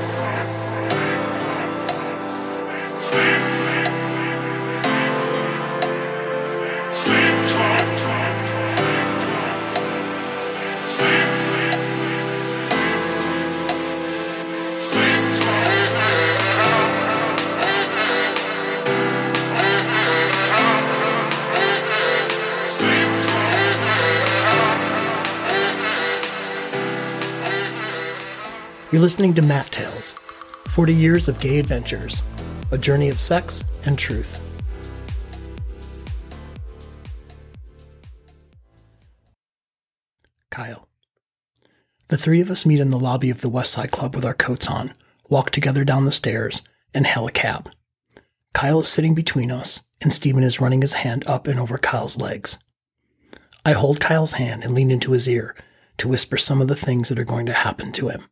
Sleep, sleep, sleep, sleep, sleep, You're listening to Matt Tales 40 Years of Gay Adventures, a journey of sex and truth. Kyle. The three of us meet in the lobby of the Westside Club with our coats on, walk together down the stairs, and hail a cab. Kyle is sitting between us, and Stephen is running his hand up and over Kyle's legs. I hold Kyle's hand and lean into his ear to whisper some of the things that are going to happen to him.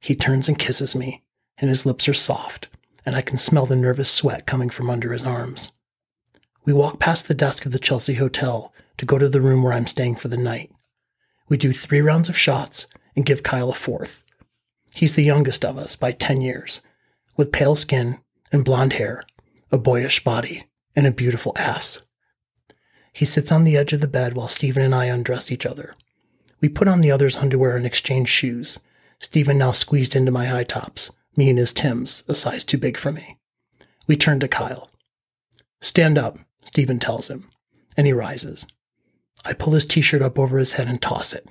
He turns and kisses me, and his lips are soft, and I can smell the nervous sweat coming from under his arms. We walk past the desk of the Chelsea Hotel to go to the room where I'm staying for the night. We do three rounds of shots and give Kyle a fourth. He's the youngest of us by 10 years, with pale skin and blonde hair, a boyish body, and a beautiful ass. He sits on the edge of the bed while Stephen and I undress each other. We put on the other's underwear and exchange shoes, Stephen now squeezed into my high tops, me in his Tims, a size too big for me. We turn to Kyle. Stand up, Stephen tells him, and he rises. I pull his t shirt up over his head and toss it.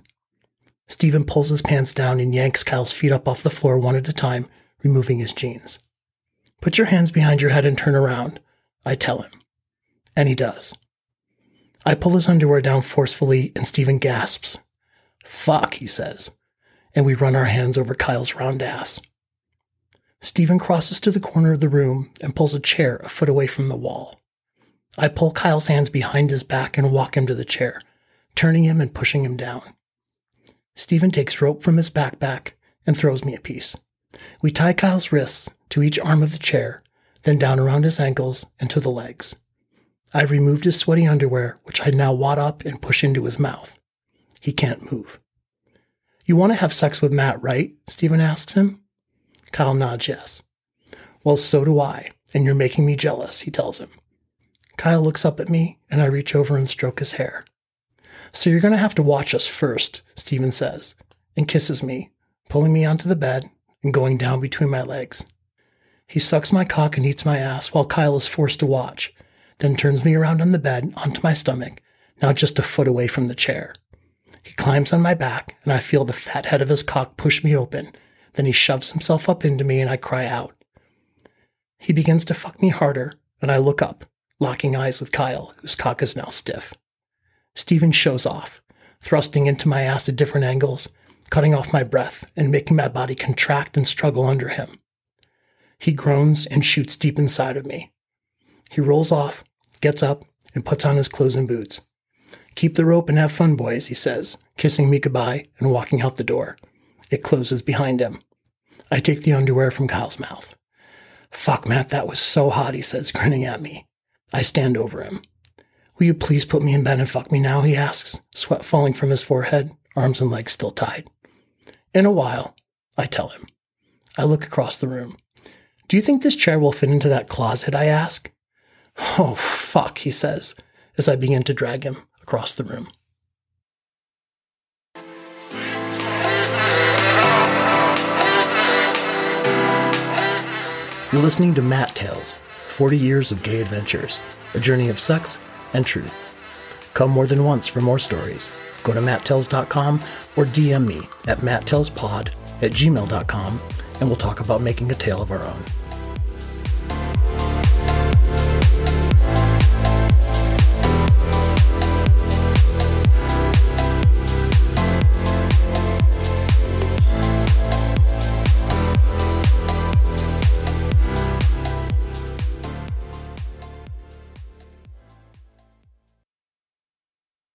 Stephen pulls his pants down and yanks Kyle's feet up off the floor one at a time, removing his jeans. Put your hands behind your head and turn around, I tell him. And he does. I pull his underwear down forcefully and Stephen gasps. Fuck, he says and we run our hands over Kyle's round ass. Stephen crosses to the corner of the room and pulls a chair a foot away from the wall. I pull Kyle's hands behind his back and walk him to the chair, turning him and pushing him down. Stephen takes rope from his backpack and throws me a piece. We tie Kyle's wrists to each arm of the chair, then down around his ankles and to the legs. I've removed his sweaty underwear, which I now wad up and push into his mouth. He can't move. You want to have sex with Matt, right? Stephen asks him. Kyle nods yes. Well, so do I, and you're making me jealous, he tells him. Kyle looks up at me, and I reach over and stroke his hair. So you're going to have to watch us first, Stephen says, and kisses me, pulling me onto the bed and going down between my legs. He sucks my cock and eats my ass while Kyle is forced to watch, then turns me around on the bed onto my stomach, now just a foot away from the chair. Climbs on my back, and I feel the fat head of his cock push me open. Then he shoves himself up into me, and I cry out. He begins to fuck me harder, and I look up, locking eyes with Kyle, whose cock is now stiff. Stephen shows off, thrusting into my ass at different angles, cutting off my breath and making my body contract and struggle under him. He groans and shoots deep inside of me. He rolls off, gets up, and puts on his clothes and boots. Keep the rope and have fun, boys, he says, kissing me goodbye and walking out the door. It closes behind him. I take the underwear from Kyle's mouth. Fuck, Matt, that was so hot, he says, grinning at me. I stand over him. Will you please put me in bed and fuck me now? he asks, sweat falling from his forehead, arms and legs still tied. In a while, I tell him. I look across the room. Do you think this chair will fit into that closet? I ask. Oh, fuck, he says, as I begin to drag him across the room. You're listening to Matt Tales 40 Years of Gay Adventures, a journey of sex and truth. Come more than once for more stories. Go to matttales.com or DM me at matttalespod at gmail.com and we'll talk about making a tale of our own.